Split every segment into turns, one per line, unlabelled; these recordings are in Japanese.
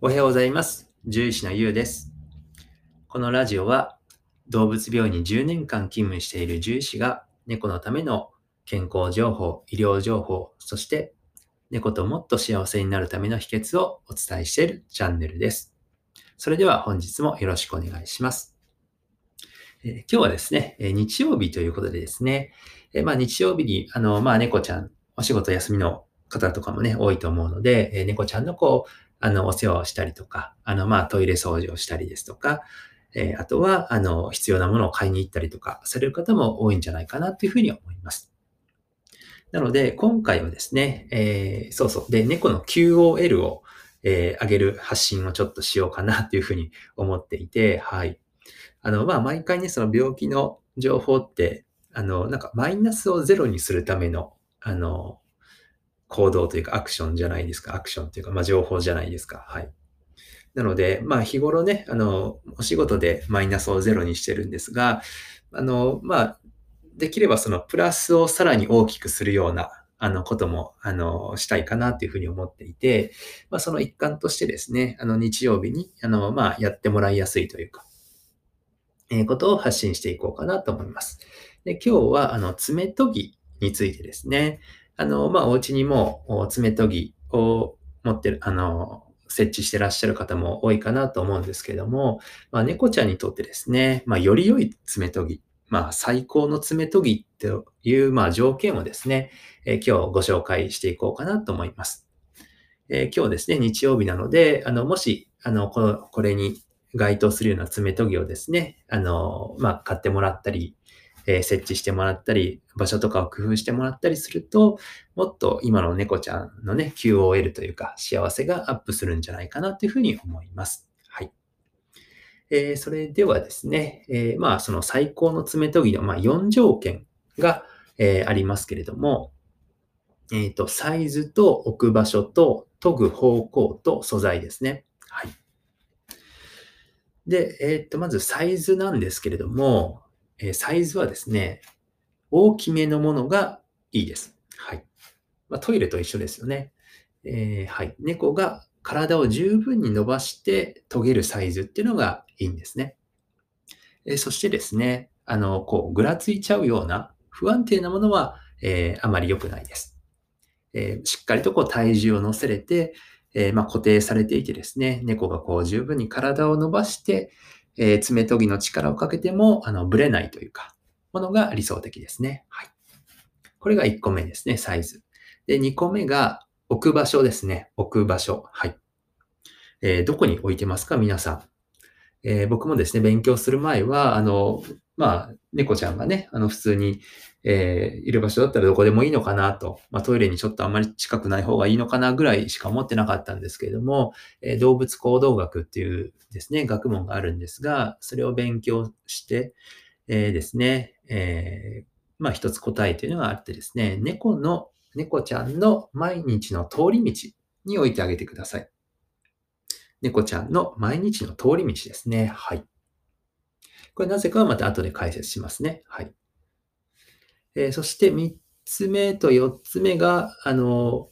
おはようございます。獣医師のゆうです。このラジオは動物病院に10年間勤務している獣医師が猫のための健康情報、医療情報、そして猫ともっと幸せになるための秘訣をお伝えしているチャンネルです。それでは本日もよろしくお願いします。えー今日はですね、えー日曜日ということでですね、えーまあ日曜日にあの、まあ猫ちゃん、お仕事休みの方とかもね、多いと思うので、え猫ちゃんのこう、あの、お世話をしたりとか、あの、まあ、トイレ掃除をしたりですとか、えーあとは、あの、必要なものを買いに行ったりとか、される方も多いんじゃないかなというふうに思います。なので、今回はですね、えーそうそう。で、猫の QOL を、えー上げる発信をちょっとしようかなというふうに思っていて、はい。あの、まあ、毎回ね、その病気の情報って、あの、なんかマイナスをゼロにするための、あの、行動というかアクションじゃないですか。アクションというか、まあ、情報じゃないですか。はい。なので、まあ、日頃ね、あの、お仕事でマイナスをゼロにしてるんですが、あの、まあ、できればそのプラスをさらに大きくするような、あの、ことも、あの、したいかなというふうに思っていて、まあ、その一環としてですね、あの、日曜日に、あの、まあ、やってもらいやすいというか、えーことを発信していこうかなと思います。で、今日は、あの、爪研ぎについてですね、あの、まあ、お家にも爪研ぎを持ってる、あの、設置してらっしゃる方も多いかなと思うんですけども、まあ、猫ちゃんにとってですね、まあ、より良い爪研ぎ、まあ、最高の爪研ぎという、まあ、条件をですね、えー今日ご紹介していこうかなと思います。えー今日ですね、日曜日なので、あの、もし、あの、この、これに該当するような爪研ぎをですね、あの、まあ、買ってもらったり、え設置してもらったり、場所とかを工夫してもらったりすると、もっと今の猫ちゃんのね、QOL というか、幸せがアップするんじゃないかなというふうに思います。はい。えーそれではですね、えーまあ、その最高の爪研ぎの、まあ、4条件が、えーありますけれども、えっ、と、サイズと置く場所と研ぐ方向と素材ですね。はい。で、えっ、と、まずサイズなんですけれども、えサイズはですね、大きめのものがいいです。はい。まあ、トイレと一緒ですよね。えーはい。猫が体を十分に伸ばして研げるサイズっていうのがいいんですね。えーそしてですね、あの、こう、ぐらついちゃうような不安定なものは、えーあまり良くないです。えしっかりとこう体重を乗せれて、えまあ、固定されていてですね、猫がこう十分に体を伸ばして、えー爪研ぎの力をかけても、あの、ぶれないというか、ものが理想的ですね。はい。これが1個目ですね、サイズ。で、2個目が置く場所ですね。置く場所。はい。えーどこに置いてますか？皆さん。えー僕もですね、勉強する前は、あの、まあ、猫ちゃんがね、あの、普通に、えーいる場所だったらどこでもいいのかなと、まあ、トイレにちょっとあんまり近くない方がいいのかなぐらいしか思ってなかったんですけれども、えー動物行動学っていうですね、学問があるんですが、それを勉強して、えーですね、えーまあ一つ答えというのがあってですね、猫の、猫ちゃんの毎日の通り道に置いてあげてください。猫ちゃんの毎日の通り道ですね。はい。これなぜかはまた後で解説しますね。はい。えーそして3つ目と4つ目が、あの、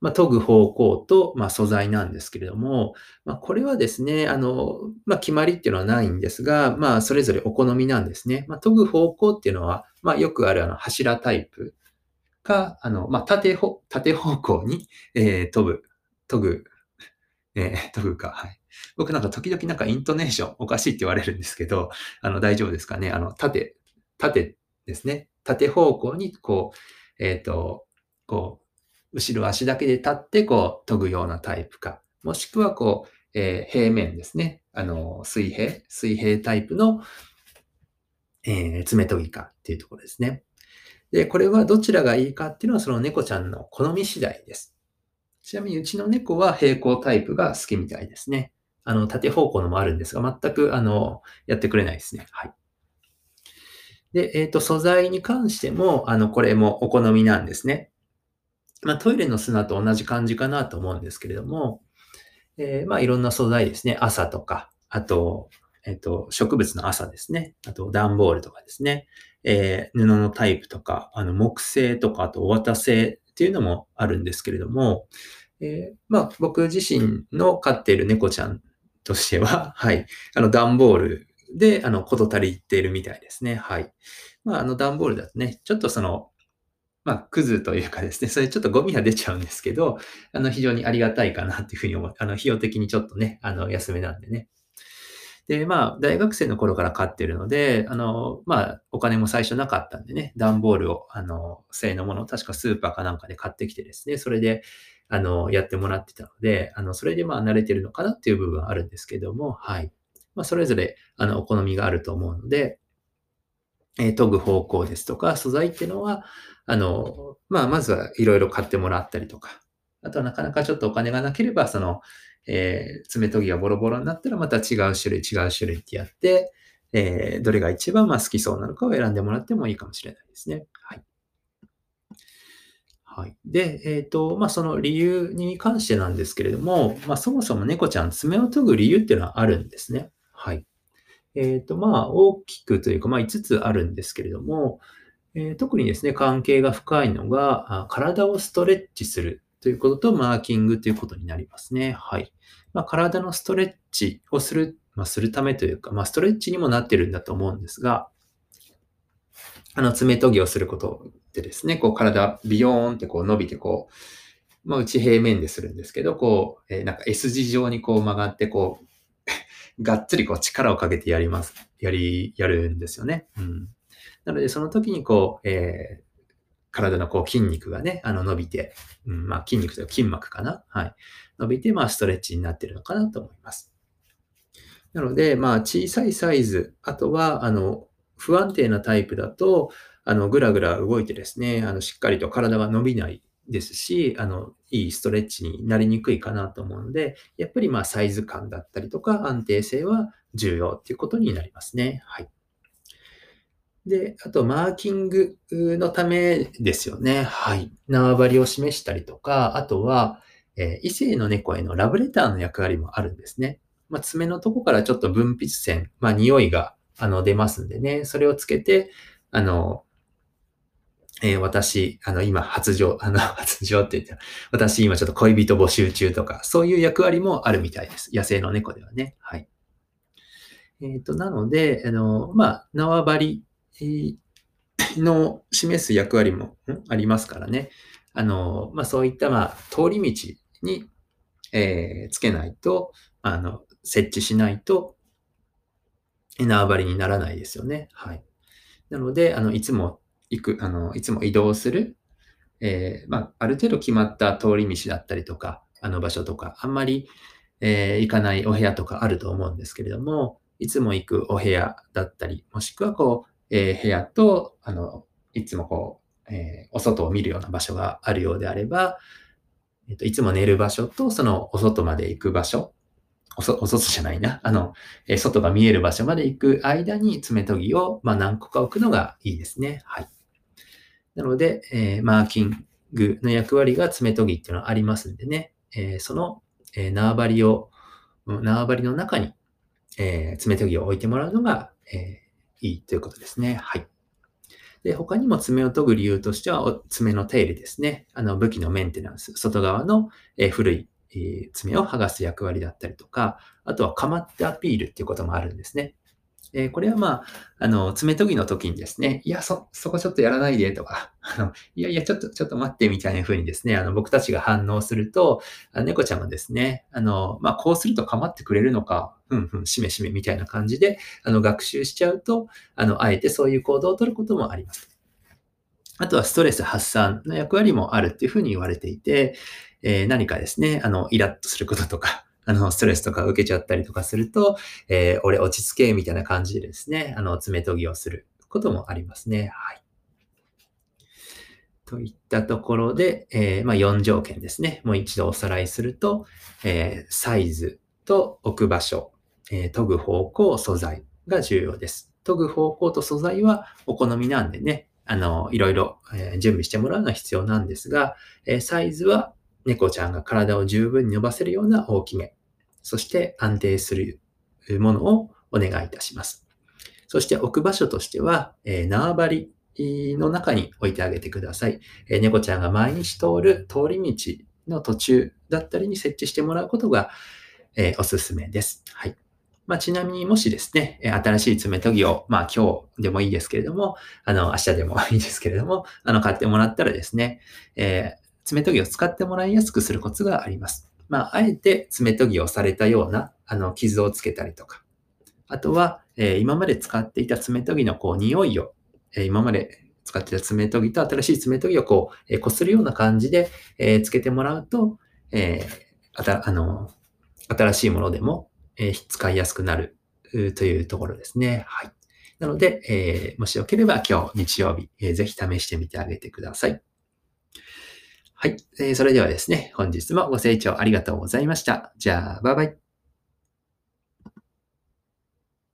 まあ、研ぐ方向と、まあ、素材なんですけれども、まあ、これはですね、あの、ま、決まりっていうのはないんですが、まあ、それぞれお好みなんですね。ま、研ぐ方向っていうのは、まあ、よくあるあの柱タイプか、あの、ま、縦方、向に、えー研ぐ、研ぐ、えー研ぐか、はい。僕なんか時々なんかイントネーションおかしいって言われるんですけど、あの、大丈夫ですかね？あの、縦、縦ですね。縦方向に、こう、えっ、と、こう、後ろ足だけで立って、こう、研ぐようなタイプか。もしくは、こう、えー平面ですね。あの、水平、水平タイプの、えー爪研ぎかっていうところですね。で、これはどちらがいいかっていうのは、その猫ちゃんの好み次第です。ちなみに、うちの猫は平行タイプが好きみたいですね。あの、縦方向のもあるんですが、全く、あの、やってくれないですね。はい。で、えっ、と、素材に関しても、あの、これもお好みなんですね。まあ、トイレの砂と同じ感じかなと思うんですけれども、えーまあ、いろんな素材ですね。朝とか、あと、えっ、と、植物の朝ですね。あと、段ボールとかですね。えー布のタイプとか、あの、木製とか、あと、お綿製っていうのもあるんですけれども、え、まあ、僕自身の飼っている猫ちゃんとしては、はい、あの、段ボールで、あの、こと足りているみたいですね。はい。まあ、あの、段ボールだとね、ちょっとその、まあ、クズというかですね、それちょっとゴミが出ちゃうんですけど、あの、非常にありがたいかなっていうふうに思う。あの、費用的にちょっとね、あの、安めなんでね。で、まあ、大学生の頃から飼ってるので、あの、まあ、お金も最初なかったんでね、段ボールを、あの、製のものを確かスーパーかなんかで買ってきてですね、それで、あの、やってもらってたので、あの、それでまあ、慣れてるのかなっていう部分はあるんですけども、はい。まあ、それぞれ、あの、お好みがあると思うので、えー、研ぐ方向ですとか、素材っていうのは、あの、まあ、まずはいろいろ買ってもらったりとか、あとはなかなかちょっとお金がなければ、その、えー、爪研ぎがボロボロになったらまた違う種類、違う種類ってやって、えー、どれが一番まあ好きそうなのかを選んでもらってもいいかもしれないですね。はい。はい。で、えっ、ー、と、まあ、その理由に関してなんですけれども、まあ、そもそも猫ちゃん爪を研ぐ理由っていうのはあるんですね。はい。えっ、ー、と、まあ、大きくというか、まあ、5つあるんですけれども、えー、特にですね、関係が深いのが、体をストレッチするということと、マーキングということになりますね。はい。まあ、体のストレッチをする、まあ、するためというか、まあ、ストレッチにもなってるんだと思うんですが、あの、爪研ぎをすることでですね、こう、体、ビヨーンってこう伸びて、こう、まあ、内平面でするんですけど、こう、えー、なんか S 字状にこう曲がって、こう、がっつりこう力をかけてやります。やり、やるんですよね。うん。なので、その時にこう、えー、体のこう筋肉がね、あの伸びて、うん、まあ筋肉というか筋膜かな？はい。伸びて、まあストレッチになってるのかなと思います。なので、まあ小さいサイズ、あとは、あの、不安定なタイプだと、あの、ぐらぐら動いてですね、あの、しっかりと体が伸びないですし、あの、いいストレッチになりにくいかなと思うので、やっぱりまあサイズ感だったりとか安定性は重要っていうことになりますね。はい。で、あと、マーキングのためですよね。はい。縄張りを示したりとか、あとは、えー、異性の猫へのラブレターの役割もあるんですね。まあ、爪のとこからちょっと分泌線、まあ、匂いが、あの、出ますんでね、それをつけて、あの、えー、私、あの、今、発情、あの、発情って言ったら、私今ちょっと恋人募集中とか、そういう役割もあるみたいです。野生の猫ではね。はい。えっ、ー、と、なので、あの、まあ、縄張りの示す役割もありますからね。あの、まあ、そういった、まあ、通り道に、えー、つけないと、あの、設置しないと、縄張りにならないですよね。はい。なので、あの、いつも行く、あの、いつも移動する、えー、まあ、ある程度決まった通り道だったりとか、あの場所とか、あんまり、えー、行かないお部屋とかあると思うんですけれども、いつも行くお部屋だったり、もしくはこう、えー、部屋と、あの、いつもこう、え、お外を見るような場所があるようであれば、えっ、と、いつも寝る場所と、そのお外まで行く場所、おそ、お外じゃないな。あの、え、外が見える場所まで行く間に爪研ぎを、まあ、何個か置くのがいいですね。はい。なので、えー、マーキングの役割が爪研ぎっていうのはありますんでね、えー、その、えー、縄張りを、縄張りの中に、えー、爪研ぎを置いてもらうのが、えー、いいということですね。はい。で、他にも爪を研ぐ理由としては、爪の手入れですね。あの、武器のメンテナンス、外側の、え古い、え爪を剥がす役割だったりとか、あとはかまってアピールっていうこともあるんですね。え、これはまあ、あの、爪研ぎの時にですね、いや、そ、そこちょっとやらないでとか、あの、いやいや、ちょっと、ちょっと待ってみたいな風にですね、あの、僕たちが反応すると、あ猫ちゃんがですね、あの、まあ、こうすると構ってくれるのか、ふんふん、しめしめみたいな感じで、あの、学習しちゃうと、あの、あえてそういう行動をとることもあります。あとはストレス発散の役割もあるっていうふうに言われていて、えー、何かですね、あの、イラッとすることとか、あの、ストレスとか受けちゃったりとかすると、えー、俺落ち着け、みたいな感じでですね、あの、爪研ぎをすることもありますね。はい。といったところで、えー、まあ、4条件ですね。もう一度おさらいすると、えー、サイズと置く場所、え、研ぐ方向、素材が重要です。研ぐ方向と素材はお好みなんでね、あの、いろいろ、え準備してもらうのは必要なんですが、えサイズは猫ちゃんが体を十分に伸ばせるような大きめ、そして安定するものをお願いいたします。そして置く場所としては、えー、縄張りの中に置いてあげてください。えー、猫ちゃんが毎日通る通り道の途中だったりに設置してもらうことが、えー、おすすめです。はい。まあ、ちなみにもしですね、新しい爪研ぎを、まあ今日でもいいですけれども、あの、明日でもいいですけれども、あの、買ってもらったらですね、え、爪研ぎを使ってもらいやすくするコツがあります。まあ、あえて爪研ぎをされたような、あの、傷をつけたりとか、あとは、えー、今まで使っていた爪研ぎのこう、匂いを、えー、今まで使っていた爪研ぎと新しい爪研ぎをこう、えー、擦るような感じで、えー、つけてもらうと、え、あた、あの、新しいものでも、え、使いやすくなるというところですね。はい。なので、え、もしよければ今日日曜日、えー、ぜひ試してみてあげてください。はい。えー、それではですね、本日もご清聴ありがとうございました。じゃあ、バイバイ。